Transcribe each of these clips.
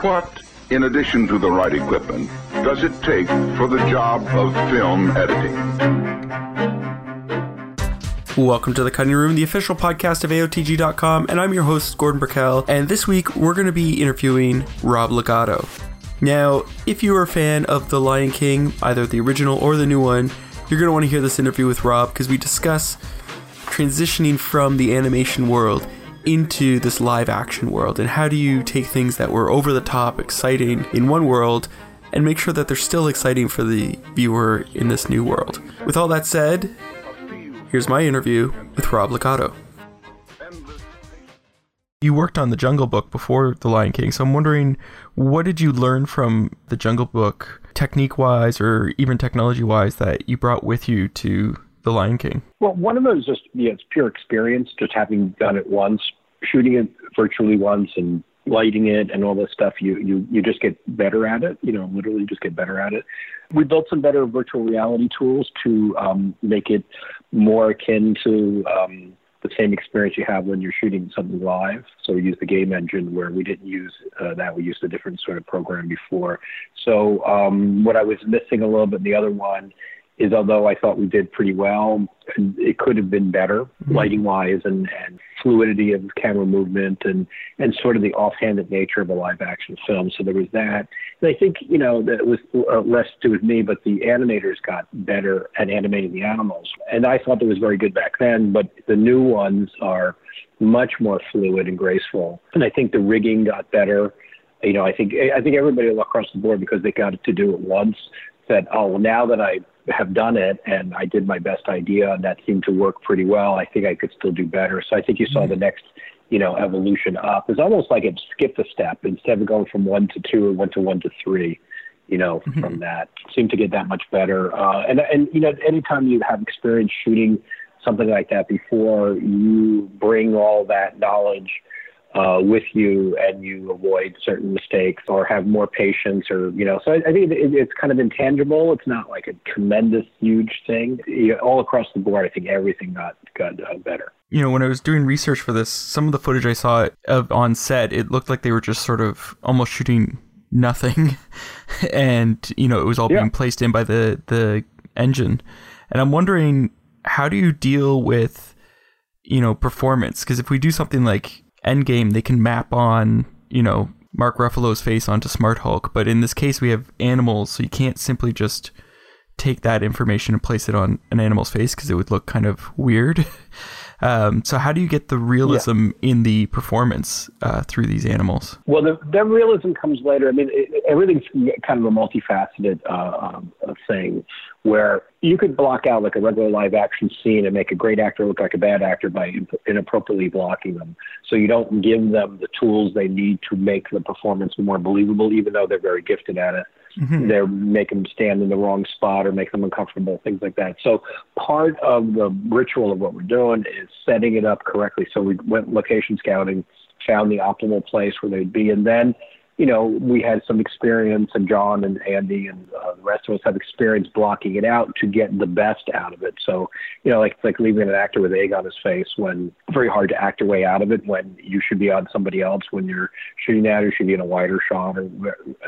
What, in addition to the right equipment, does it take for the job of film editing? Welcome to the Cutting Room, the official podcast of AOTG.com, and I'm your host, Gordon Burkell. And this week, we're going to be interviewing Rob Legato. Now, if you are a fan of The Lion King, either the original or the new one, you're going to want to hear this interview with Rob because we discuss transitioning from the animation world into this live action world and how do you take things that were over the top exciting in one world and make sure that they're still exciting for the viewer in this new world. With all that said, here's my interview with Rob Legato. You worked on the Jungle Book before The Lion King, so I'm wondering what did you learn from the Jungle Book technique wise or even technology wise that you brought with you to the Lion King? Well, one of is just yeah, it's pure experience, just having done it once, shooting it virtually once, and lighting it and all this stuff. You you you just get better at it. You know, literally just get better at it. We built some better virtual reality tools to um, make it more akin to. Um, the same experience you have when you're shooting something live. So we use the game engine where we didn't use uh, that. We used a different sort of program before. So um, what I was missing a little bit in the other one is although I thought we did pretty well, it could have been better mm-hmm. lighting wise and, and fluidity of camera movement and, and sort of the offhanded nature of a live action film. So there was that. And I think, you know, that was uh, less to do with me, but the animators got better at animating the animals. And I thought that was very good back then, but the new ones are much more fluid and graceful. And I think the rigging got better you know, I think I think everybody across the board because they got to do it once said, oh, well, now that I have done it and I did my best idea and that seemed to work pretty well, I think I could still do better. So I think you saw mm-hmm. the next, you know, evolution up. It's almost like it skipped a step instead of going from one to two, it went to one to three. You know, mm-hmm. from that seemed to get that much better. Uh, and and you know, anytime you have experience shooting something like that before, you bring all that knowledge uh, with you and you avoid certain mistakes or have more patience or you know so i, I think it, it's kind of intangible. It's not like a tremendous huge thing. You know, all across the board i think everything got got uh, better. You know when i was doing research for this some of the footage i saw of on set it looked like they were just sort of almost shooting nothing. And you know it was all yeah. being placed in by the the engine. And i'm wondering how do you deal with you know performance? Because if we do something like Endgame, they can map on, you know, Mark Ruffalo's face onto Smart Hulk. But in this case, we have animals, so you can't simply just take that information and place it on an animal's face because it would look kind of weird. Um, so how do you get the realism yeah. in the performance uh, through these animals? Well, the, the realism comes later. I mean, it, everything's kind of a multifaceted uh, um, thing where you could block out like a regular live action scene and make a great actor look like a bad actor by inappropriately blocking them. So you don't give them the tools they need to make the performance more believable, even though they're very gifted at it. Mm-hmm. They're making them stand in the wrong spot or make them uncomfortable, things like that. So part of the ritual of what we're doing is setting it up correctly. So we went location scouting, found the optimal place where they'd be, and then you know, we had some experience, and John and Andy and uh, the rest of us have experience blocking it out to get the best out of it. So, you know, like like leaving an actor with egg on his face when very hard to act your way out of it when you should be on somebody else when you're shooting that or should be in a wider shot or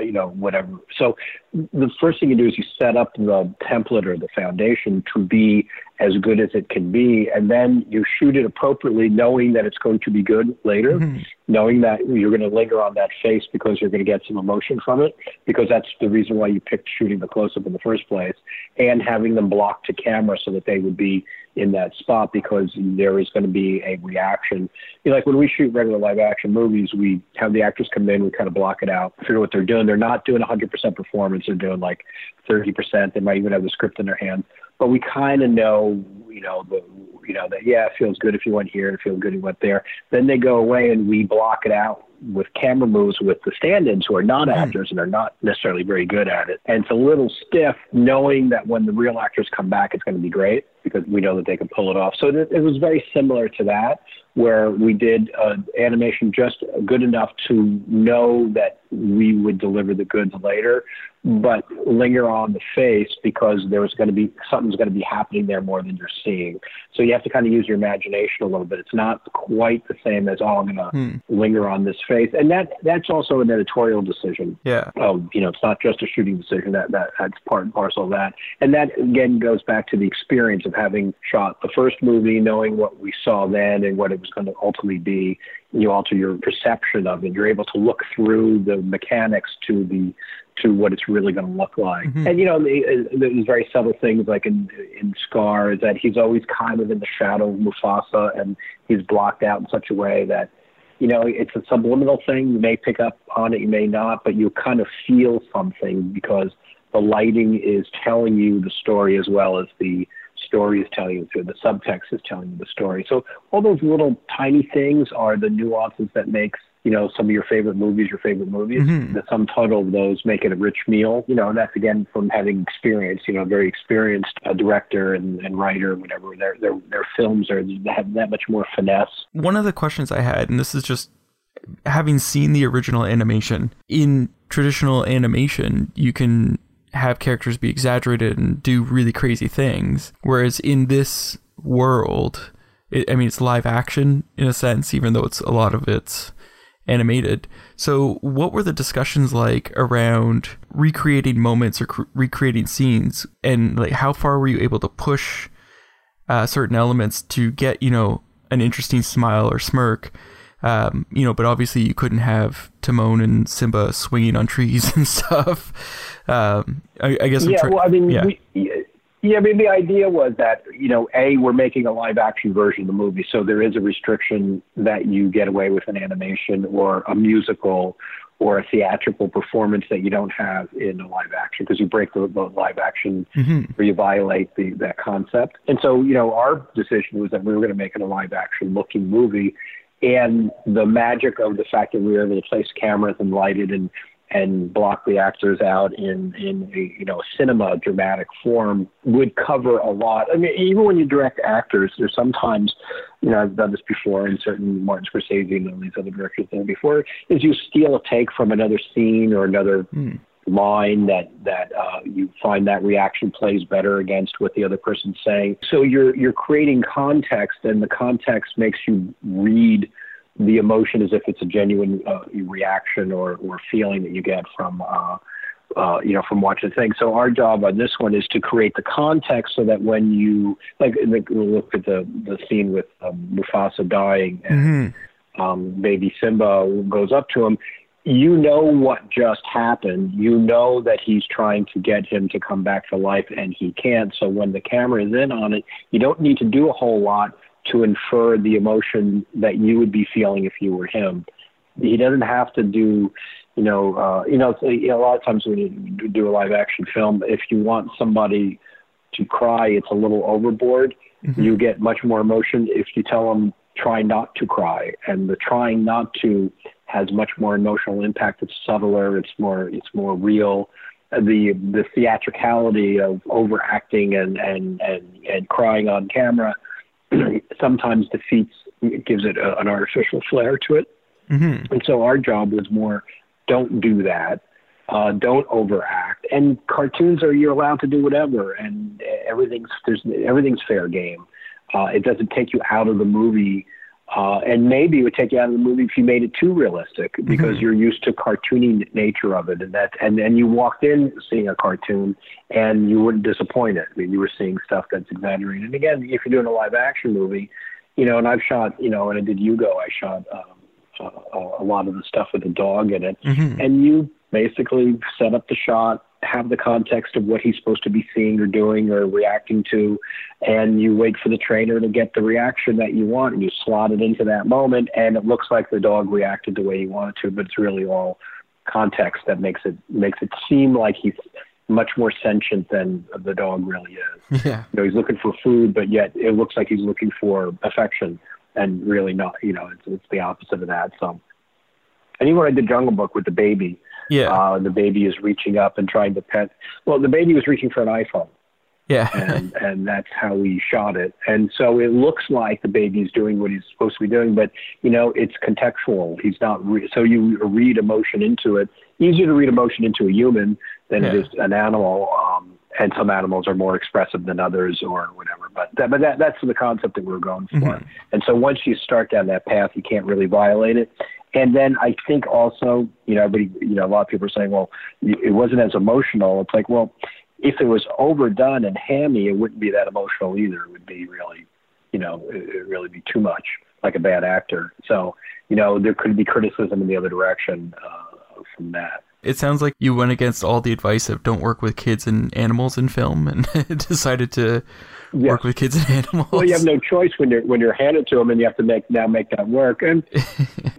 you know whatever. So, the first thing you do is you set up the template or the foundation to be as good as it can be, and then you shoot it appropriately, knowing that it's going to be good later, mm-hmm. knowing that you're going to linger on that face because you're going to get some emotion from it, because that's the reason why you picked shooting the close up in the first place, and having them blocked to camera so that they would be in that spot because there is going to be a reaction. You know, like when we shoot regular live action movies, we have the actors come in, we kind of block it out, figure what they're doing. They're not doing 100% performance; they're doing like 30%. They might even have the script in their hand but we kind of know, you know, the, you know that yeah, it feels good if you went here, it feels good if you went there. Then they go away and we block it out with camera moves with the stand-ins who are not mm-hmm. actors and are not necessarily very good at it. And it's a little stiff knowing that when the real actors come back, it's going to be great because we know that they can pull it off. So it, it was very similar to that, where we did uh, animation just good enough to know that we would deliver the goods later, but linger on the face because there was going to be something's going to be happening there more than you're seeing. So you have to kind of use your imagination a little bit. It's not quite the same as oh, I'm going to hmm. linger on this face, and that that's also an editorial decision. Yeah. Oh, you know, it's not just a shooting decision. That that that's part and parcel of that, and that again goes back to the experience of having shot the first movie, knowing what we saw then and what it was going to ultimately be. You alter your perception of it. You're able to look through the mechanics to the to what it's really going to look like. Mm-hmm. And you know, there's very subtle things like in in Scar is that he's always kind of in the shadow of Mufasa, and he's blocked out in such a way that you know it's a subliminal thing. You may pick up on it, you may not, but you kind of feel something because the lighting is telling you the story as well as the story is telling you through the subtext is telling you the story. So all those little tiny things are the nuances that makes you know some of your favorite movies your favorite movies. Mm-hmm. The sum total of those make it a rich meal. You know, and that's again from having experience. You know, a very experienced uh, director and, and writer, and whatever. Their their their films are have that much more finesse. One of the questions I had, and this is just having seen the original animation in traditional animation, you can have characters be exaggerated and do really crazy things. Whereas in this world, it, I mean, it's live action in a sense, even though it's a lot of it's animated. So, what were the discussions like around recreating moments or cr- recreating scenes, and like how far were you able to push uh, certain elements to get you know an interesting smile or smirk? Um, you know, but obviously you couldn't have Timon and Simba swinging on trees and stuff. Um, I, I, guess. Yeah, well, I mean, yeah. We, yeah, I mean, the idea was that you know, a we're making a live action version of the movie, so there is a restriction that you get away with an animation or a musical or a theatrical performance that you don't have in a live action because you break the, live action mm-hmm. or you violate the that concept. And so, you know, our decision was that we were going to make it a live action looking movie and the magic of the fact that we were able to place cameras and light it and and block the actors out in in a you know cinema dramatic form would cover a lot. I mean, even when you direct actors, there's sometimes you know I've done this before, and certain Martin Scorsese and all these other directors done before, is you steal a take from another scene or another. Mm. line that that uh, you find that reaction plays better against what the other person's saying so you're you're creating context and the context makes you read the emotion as if it's a genuine uh, reaction or, or feeling that you get from uh, uh, you know from watching things. So our job on this one is to create the context so that when you like look at the the scene with um, Mufasa dying and mm-hmm. um, baby Simba goes up to him. You know what just happened. You know that he's trying to get him to come back to life, and he can't. So when the camera is in on it, you don't need to do a whole lot to infer the emotion that you would be feeling if you were him. He doesn't have to do, you know, uh, you know, a lot of times when you do a live action film, if you want somebody to cry, it's a little overboard. Mm-hmm. You get much more emotion if you tell them try not to cry, and the trying not to has much more emotional impact. It's subtler. It's more. It's more real. The the theatricality of overacting and and and and crying on camera sometimes defeats gives it a, an artificial flair to it. Mm-hmm. And so our job was more don't do that. Uh, don't overact. And cartoons are you're allowed to do whatever, and everything's there's everything's fair game. Uh, it doesn't take you out of the movie uh, and maybe it would take you out of the movie if you made it too realistic because mm-hmm. you're used to cartoony nature of it, and that and then you walked in seeing a cartoon and you wouldn't disappoint it. I mean, you were seeing stuff that's exaggerated. And again, if you're doing a live action movie, you know, and I've shot, you know, and I did Hugo, I shot um, a, a lot of the stuff with the dog in it, mm-hmm. and you basically set up the shot have the context of what he's supposed to be seeing or doing or reacting to, and you wait for the trainer to get the reaction that you want, and you slot it into that moment, and it looks like the dog reacted the way you wanted to, but it's really all context that makes it makes it seem like he's much more sentient than the dog really is. Yeah. You know, he's looking for food, but yet it looks like he's looking for affection, and really not. You know, it's it's the opposite of that. So, and even when I did Jungle Book with the baby, yeah. Uh, the baby is reaching up and trying to pet. Well, the baby was reaching for an iPhone. Yeah. and and that's how we shot it. And so it looks like the baby's doing what he's supposed to be doing, but you know it's contextual. He's not. Re- so you read emotion into it. Easier to read emotion into a human than yeah. it is an animal. Um, and some animals are more expressive than others or whatever. But that, but that, that's the concept that we're going for. Mm-hmm. And so once you start down that path, you can't really violate it. And then I think also, you know, everybody, you know, a lot of people are saying, well, it wasn't as emotional. It's like, well, if it was overdone and hammy, it wouldn't be that emotional either. It would be really, you know, it really be too much, like a bad actor. So, you know, there could be criticism in the other direction uh, from that. It sounds like you went against all the advice of don't work with kids and animals in film and decided to yes. work with kids and animals. Well, you have no choice when you're when you're handed to them, and you have to make now make that work. And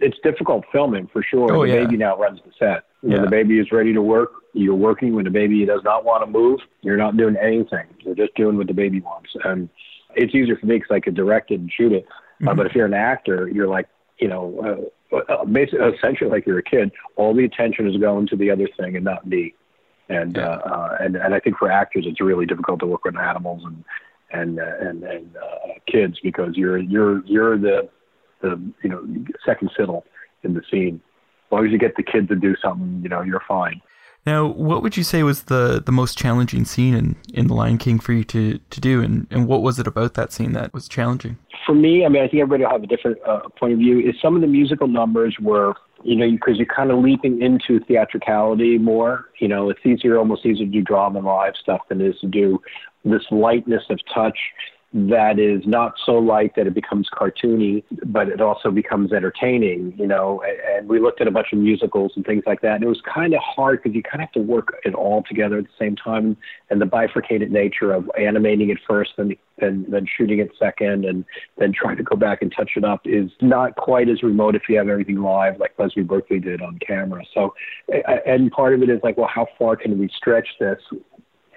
it's difficult filming for sure. Oh, the yeah. baby now runs the set. When yeah. the baby is ready to work, you're working. When the baby does not want to move, you're not doing anything. You're just doing what the baby wants. And it's easier for me because I could direct it and shoot it. Uh, mm-hmm. Uh, but if you're an actor, you're like, you know, uh, uh, basically, essentially like you're a kid. All the attention is going to the other thing and not me. And yeah. uh, uh, and and I think for actors, it's really difficult to work with animals and and uh, and and uh, kids because you're you're you're the the you know second fiddle in the scene. As long as you get the kid to do something, you know you're fine. Now, what would you say was the, the most challenging scene in, in The Lion King for you to, to do, and, and what was it about that scene that was challenging? For me, I mean, I think everybody will have a different uh, point of view. Is some of the musical numbers were, you know, because you're kind of leaping into theatricality more. You know, it's easier, almost easier to do drama and live stuff than it is to do this lightness of touch that is not so light that it becomes cartoony, but it also becomes entertaining, you know. And we looked at a bunch of musicals and things like that. And it was kind of hard because you kind of have to work it all together at the same time. And the bifurcated nature of animating it first, then then then shooting it second, and then trying to go back and touch it up is not quite as remote if you have everything live like Leslie Berkeley did on camera. So, and part of it is like, well, how far can we stretch this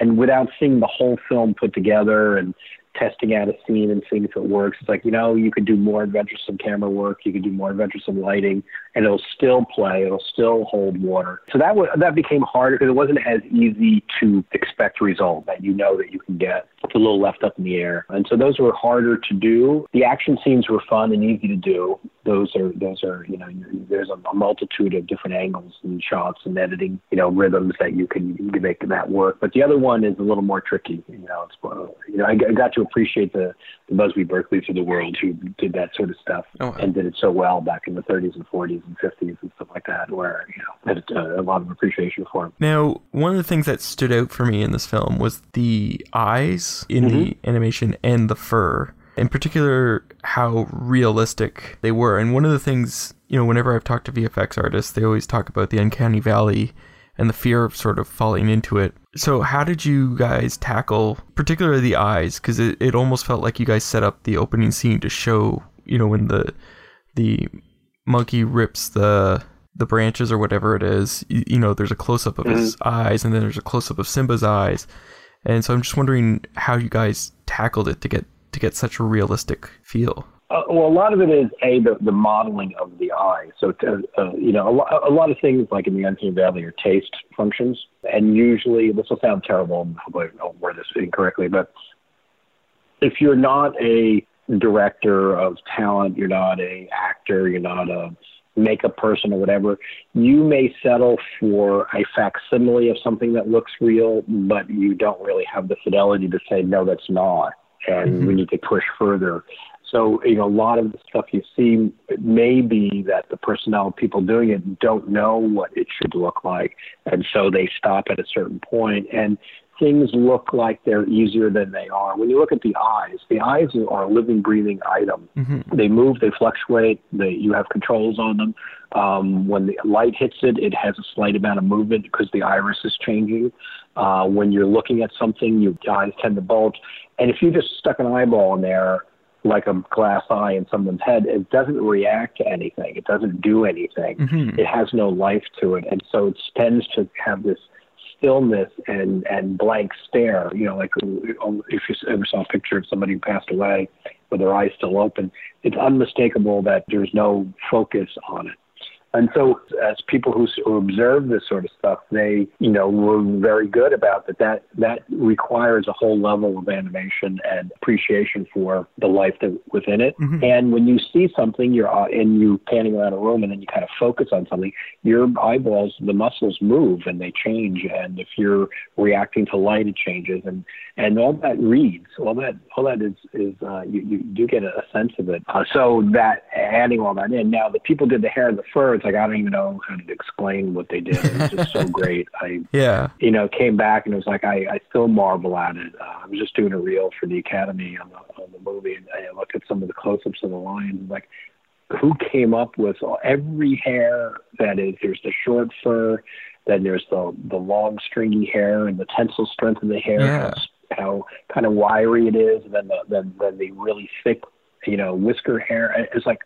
and without seeing the whole film put together and testing out a scene and seeing if it works. It's like, you know, you could do more adventuresome camera work, you could do more adventuresome lighting, and it'll still play, it'll still hold water. So that w- that became harder because it wasn't as easy to expect result that you know that you can get. It's a little left up in the air. And so those were harder to do. The action scenes were fun and easy to do. Those are those are, you know, there's a, multitude of different angles and shots and editing, you know, rhythms that you can, make that work. But the other one is a little more tricky. You know, it's uh, you know, I, I got to appreciate the, the Busby Berkeley of the world who did that sort of stuff oh, and did it so well back in the 30s and 40s and 50s and stuff like that, where you know had a, a lot of appreciation for him. Now, one of the things that stood out for me in this film was the eyes in mm-hmm. the animation and the fur. In particular, how realistic they were. And one of the things, you know, whenever I've talked to VFX artists, they always talk about the uncanny valley and the fear of sort of falling into it. So, how did you guys tackle, particularly the eyes? Because it, it almost felt like you guys set up the opening scene to show, you know, when the the monkey rips the the branches or whatever it is. You, you know, there's a close up of mm-hmm. his eyes, and then there's a close up of Simba's eyes. And so, I'm just wondering how you guys tackled it to get to get such a realistic feel. Uh, well, a lot of it is a the, the modeling of the eye. So, uh, you know, a, lo- a lot of things like in the Uncanny Valley are taste functions, and usually this will sound terrible. Hopefully, I don't word this incorrectly, but if you're not a director of talent, you're not a actor, you're not a makeup person or whatever, you may settle for a facsimile of something that looks real, but you don't really have the fidelity to say no, that's not, and mm-hmm. we need to push further. So, you know, a lot of the stuff you see may be that the personnel people doing it don't know what it should look like. And so they stop at a certain point and things look like they're easier than they are. When you look at the eyes, the eyes are a living, breathing item. Mm-hmm. They move, they fluctuate, they, you have controls on them. Um, when the light hits it, it has a slight amount of movement because the iris is changing. Uh, when you're looking at something, your eyes tend to bulge. And if you just stuck an eyeball in there, like a glass eye in someone's head, it doesn't react to anything. It doesn't do anything. Mm-hmm. It has no life to it. And so it tends to have this stillness and, and blank stare. You know, like if you ever saw a picture of somebody who passed away with their eyes still open, it's unmistakable that there's no focus on it. And so, as people who, who observe this sort of stuff, they, you know, were very good about that. That that requires a whole level of animation and appreciation for the life that within it. Mm-hmm. And when you see something, you're uh, and you panning around a room, and then you kind of focus on something, your eyeballs, the muscles move and they change. And if you're reacting to light, it changes, and and all that reads, all that all that is is uh, you you do get a sense of it. Uh, so that adding all that in. Now the people did the hair and the fur it's like I don't even know how to explain what they did. It was just so great. I yeah, you know, came back and it was like I, I still marvel at it. Uh, I was just doing a reel for the Academy on the on the movie, and I looked at some of the close-ups of the lion, like who came up with all, every hair that is. There's the short fur, then there's the the long stringy hair and the tensile strength of the hair. Yeah. How, how kind of wiry it is, and then the then, then the really thick, you know, whisker hair. It's like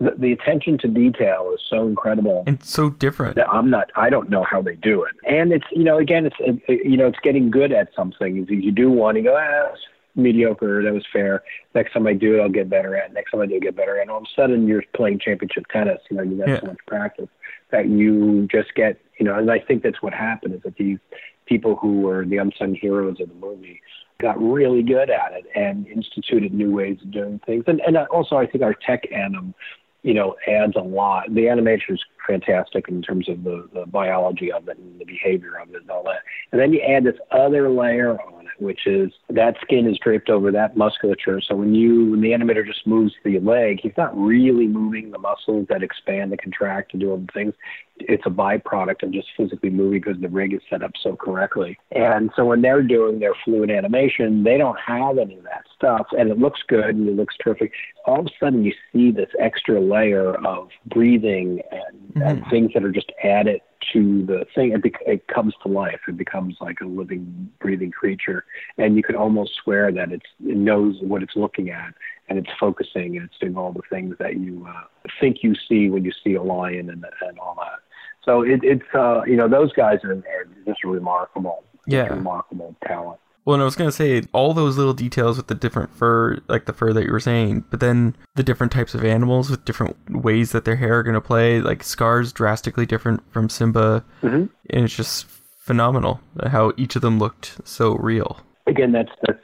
the, the attention to detail is so incredible and so different. That I'm not. I don't know how they do it. And it's you know again it's it, you know it's getting good at something. You, you do one, you go ah, mediocre. That was fair. Next time I do it, I'll get better at. it. Next time I do, it, get better. At. And all of a sudden, you're playing championship tennis. You know, you got yeah. so much practice that you just get. You know, and I think that's what happened is that these people who were the unsung heroes of the movie got really good at it and instituted new ways of doing things. And, and also, I think our tech anim you know, adds a lot. The animation is fantastic in terms of the, the biology of it and the behavior of it and all that. And then you add this other layer on it, which is that skin is draped over that musculature. So when you when the animator just moves the leg, he's not really moving the muscles that expand and contract and do all the things it's a byproduct of just physically moving because the rig is set up so correctly. And so when they're doing their fluid animation, they don't have any of that stuff, and it looks good and it looks terrific. All of a sudden, you see this extra layer of breathing and, mm-hmm. and things that are just added to the thing. It, be- it comes to life. It becomes like a living, breathing creature, and you could almost swear that it's, it knows what it's looking at and it's focusing and it's doing all the things that you uh, think you see when you see a lion and, and all that. So it, it's uh, you know those guys are, are just remarkable. Yeah, remarkable talent. Well, and I was gonna say all those little details with the different fur, like the fur that you were saying, but then the different types of animals with different ways that their hair are gonna play. Like Scar's drastically different from Simba, mm-hmm. and it's just phenomenal how each of them looked so real. Again, that's that's.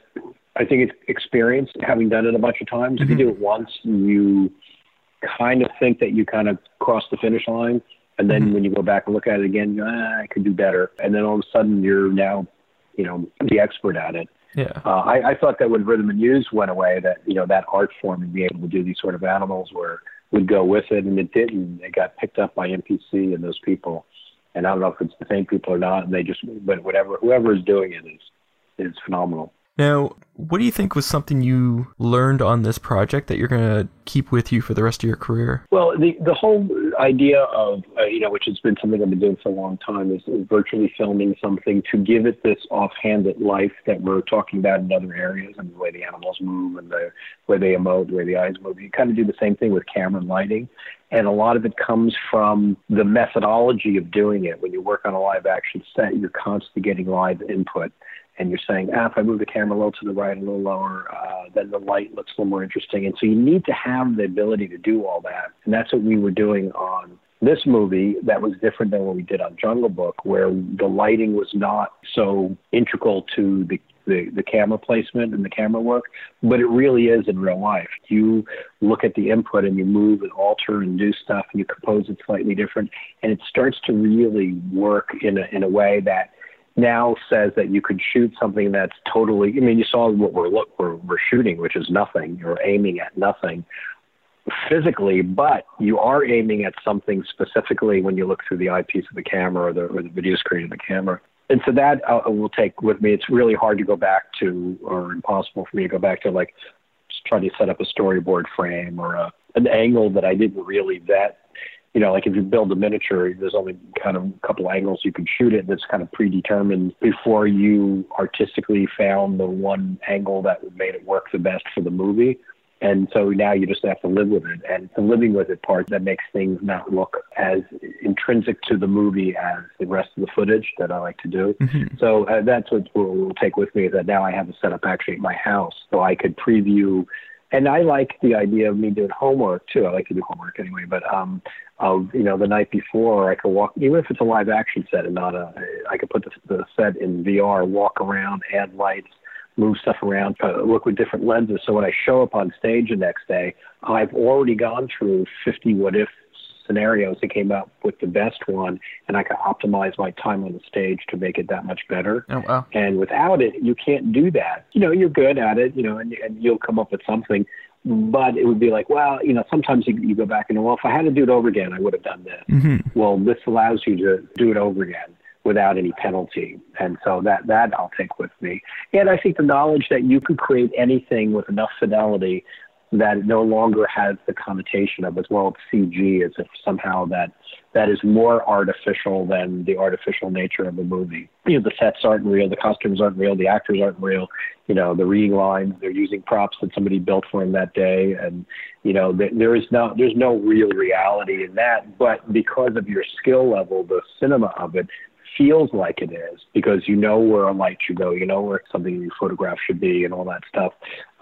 I think it's experience, having done it a bunch of times. Mm-hmm. If you mm-hmm. do it once, you kind of think that you kind of crossed the finish line and then mm-hmm. when you go back and look at it again, you go, ah, I could do better. And then all of a sudden you're now, you know, the expert at it. Yeah. Uh, I, I thought that when Rhythm and Hues went away, that you know that art form and be able to do these sort of animals where would go with it, and it didn't. It got picked up by MPC and those people, and I don't know if it's the same people or not. And they just, but whatever, whoever is doing it is is phenomenal. Now, what do you think was something you learned on this project that you're going to keep with you for the rest of your career? Well, the the whole idea of uh, you know, which has been something I've been doing for a long time, is, is virtually filming something to give it this offhanded life that we're talking about in other areas, and the way the animals move, and the way they emote, the way the eyes move. You kind of do the same thing with camera and lighting, and a lot of it comes from the methodology of doing it. When you work on a live action set, you're constantly getting live input and you're saying, ah, if I move the camera a little to the right, a little lower, uh, then the light looks a little more interesting. And so you need to have the ability to do all that. And that's what we were doing on this movie that was different than what we did on Jungle Book, where the lighting was not so integral to the the, the camera placement and the camera work, but it really is in real life. You look at the input and you move and alter and do stuff and you compose it slightly different, and it starts to really work in a, in a way that now says that you could shoot something that's totally. I mean, you saw what we're look we're, we're shooting, which is nothing. You're aiming at nothing physically, but you are aiming at something specifically when you look through the eyepiece of the camera or the, or the video screen of the camera. And so that uh, will take with me. It's really hard to go back to, or impossible for me to go back to, like trying to set up a storyboard frame or a, an angle that I didn't really vet you know, like if you build a miniature, there's only kind of a couple angles you can shoot it that's kind of predetermined before you artistically found the one angle that made it work the best for the movie. And so now you just have to live with it. And the living with it part that makes things not look as intrinsic to the movie as the rest of the footage that I like to do. Mm-hmm. So uh, that's what we'll, we'll take with me is that now I have a setup actually at my house so I could preview and I like the idea of me doing homework too. I like to do homework anyway, but um, you know the night before I could walk, even if it's a live action set and not a, I could put the, the set in VR, walk around, add lights, move stuff around, look with different lenses. So when I show up on stage the next day, I've already gone through 50 what if scenarios and came up with the best one, and I could optimize my time on the stage to make it that much better. Oh, wow. And without it, you can't do that. You know, you're good at it, you know, and, and you'll come up with something. But it would be like, well, you know, sometimes you, you go back and, well, if I had to do it over again, I would have done this. Mm-hmm. Well, this allows you to do it over again without any penalty. And so that, that I'll take with me. And I think the knowledge that you can create anything with enough fidelity that it no longer has the connotation of as well CG as if somehow that that is more artificial than the artificial nature of the movie. You know, the sets aren't real, the costumes aren't real, the actors aren't real. You know, the reading lines they're using props that somebody built for them that day, and you know there, there is no there's no real reality in that. But because of your skill level, the cinema of it feels like it is because you know where a light should go, you know where something in your photograph should be, and all that stuff.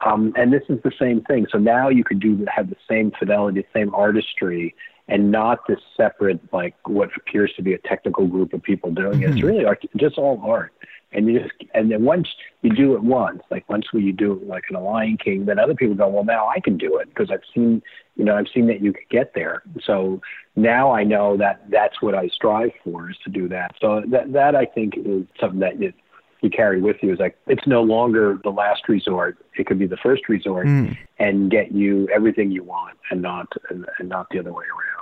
Um, and this is the same thing. So now you could do have the same fidelity, the same artistry, and not this separate like what appears to be a technical group of people doing it. It's Mhm. really art, just all art. And you just and then once you do it once, like once when you do it like in a Lion King, then other people go, well, now I can do it because I've seen, you know, I've seen that you could get there. So now I know that that's what I strive for is to do that. So that that I think is something that you, you carry with you is like it's no longer the last resort; it could be the first resort Mm. and get you everything you want, and not and, and not the other way around.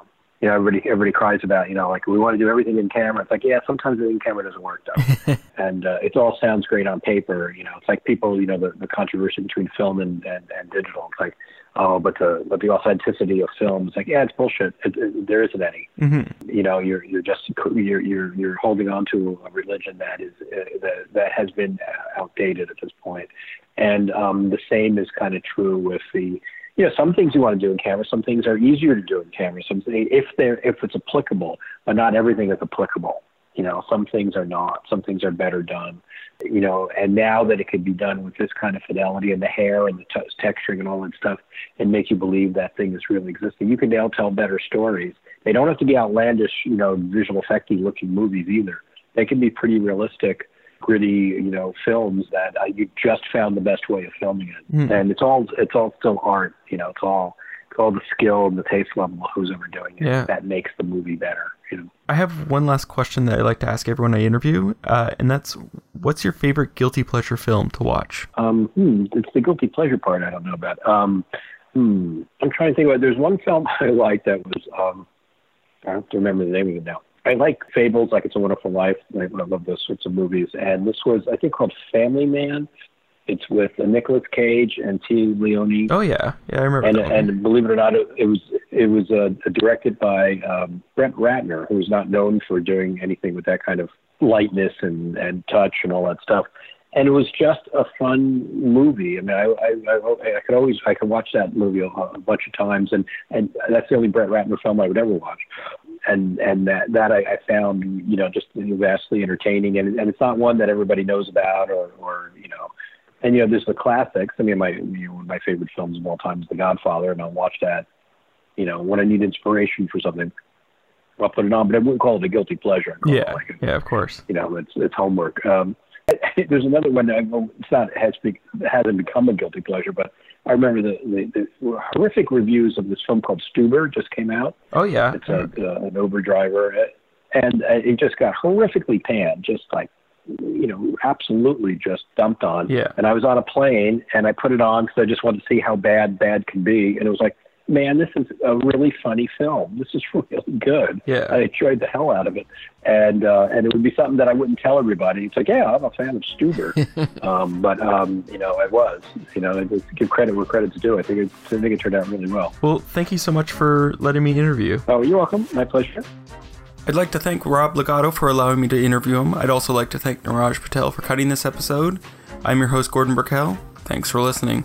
You know, everybody everybody cries about you know like we want to do everything in camera. It's like yeah, sometimes the in camera doesn't work though, and uh, it all sounds great on paper. You know, it's like people you know the, the controversy between film and, and and digital. It's like oh, but the but the authenticity of film is like yeah, it's bullshit. It, it, there isn't any Mm-hmm. you know you're you're just you're you're you're holding on to a religion that is uh, that that has been uh, outdated at this point and um the same is kind of true with the you know some things you want to do in camera some things are easier to do in camera some if they're if it's applicable but not everything is applicable. You know some things are not some things are better done you know and now that it could be done with this kind of fidelity and the hair and the t- texturing and all that stuff and make you believe that thing is really existing. You can now tell better stories. They don't have to be outlandish, you know, visual effecty looking movies either. They can be pretty realistic, gritty, you know, films that uh, you just found the best way of filming it. Mm. And it's all it's all still art, you know. It's all it's all the skill and the taste level of who's ever doing it Yeah. that makes the movie better. You know. I have one last question that I like to ask everyone I interview, uh, and that's what's your favorite guilty pleasure film to watch? Um, hmm, it's the guilty pleasure part I don't know about. Um, hmm, I'm trying to think about. There's one film I liked that was um, I don't remember the name of it now. I like Fables, like It's a Wonderful Life. I, I love those sorts of movies. And this was, I think, called Family Man. It's with uh, Nicolas Cage and Téa Leoni. Oh yeah, yeah, I remember and and believe it or not, it, it was it was uh, directed by um, Brett Ratner, who's not known for doing anything with that kind of lightness and and touch and all that stuff. And it was just a fun movie. I mean, I I, I, I could always I could watch that movie a, a bunch of times, and and that's the only Brett Ratner film I would ever watch. And and that that I, I found you know just vastly entertaining, and and it's not one that everybody knows about or or you know and you know, there's the classics. I mean, my you know, one of my favorite films of all time is The Godfather, and I'll watch that. You know, when I need inspiration for something, I'll put it on. But I wouldn't call it a guilty pleasure. I'd call it yeah, like a- yeah, of course. you know, it's it's homework. Um, there's another one that I, well, it's not has be, hasn't become a guilty pleasure, but I remember the, the, the horrific reviews of this film called Stuber just came out. Oh yeah, It's a, uh, an Uber driver, and uh, it just got horrifically panned, just like you know, absolutely just dumped on. Yeah. And I was on a plane, and I put it on because I just wanted to see how bad bad can be, and it was like, man, this is a really funny film. This is really good. Yeah. I enjoyed the hell out of it, and uh, and it would be something that I wouldn't tell everybody. It's like, yeah, I'm a fan of Stuber, um, but um, you know, I was, you know, I give credit where credit's due. I think it, I think it turned out really well. Well, thank you so much for letting me interview. Oh, you're welcome. My pleasure. I'd like to thank Rob Legato for allowing me to interview him. I'd also like to thank Niraj Patel for cutting this episode. I'm your host, Gordon Burkell. Thanks for listening.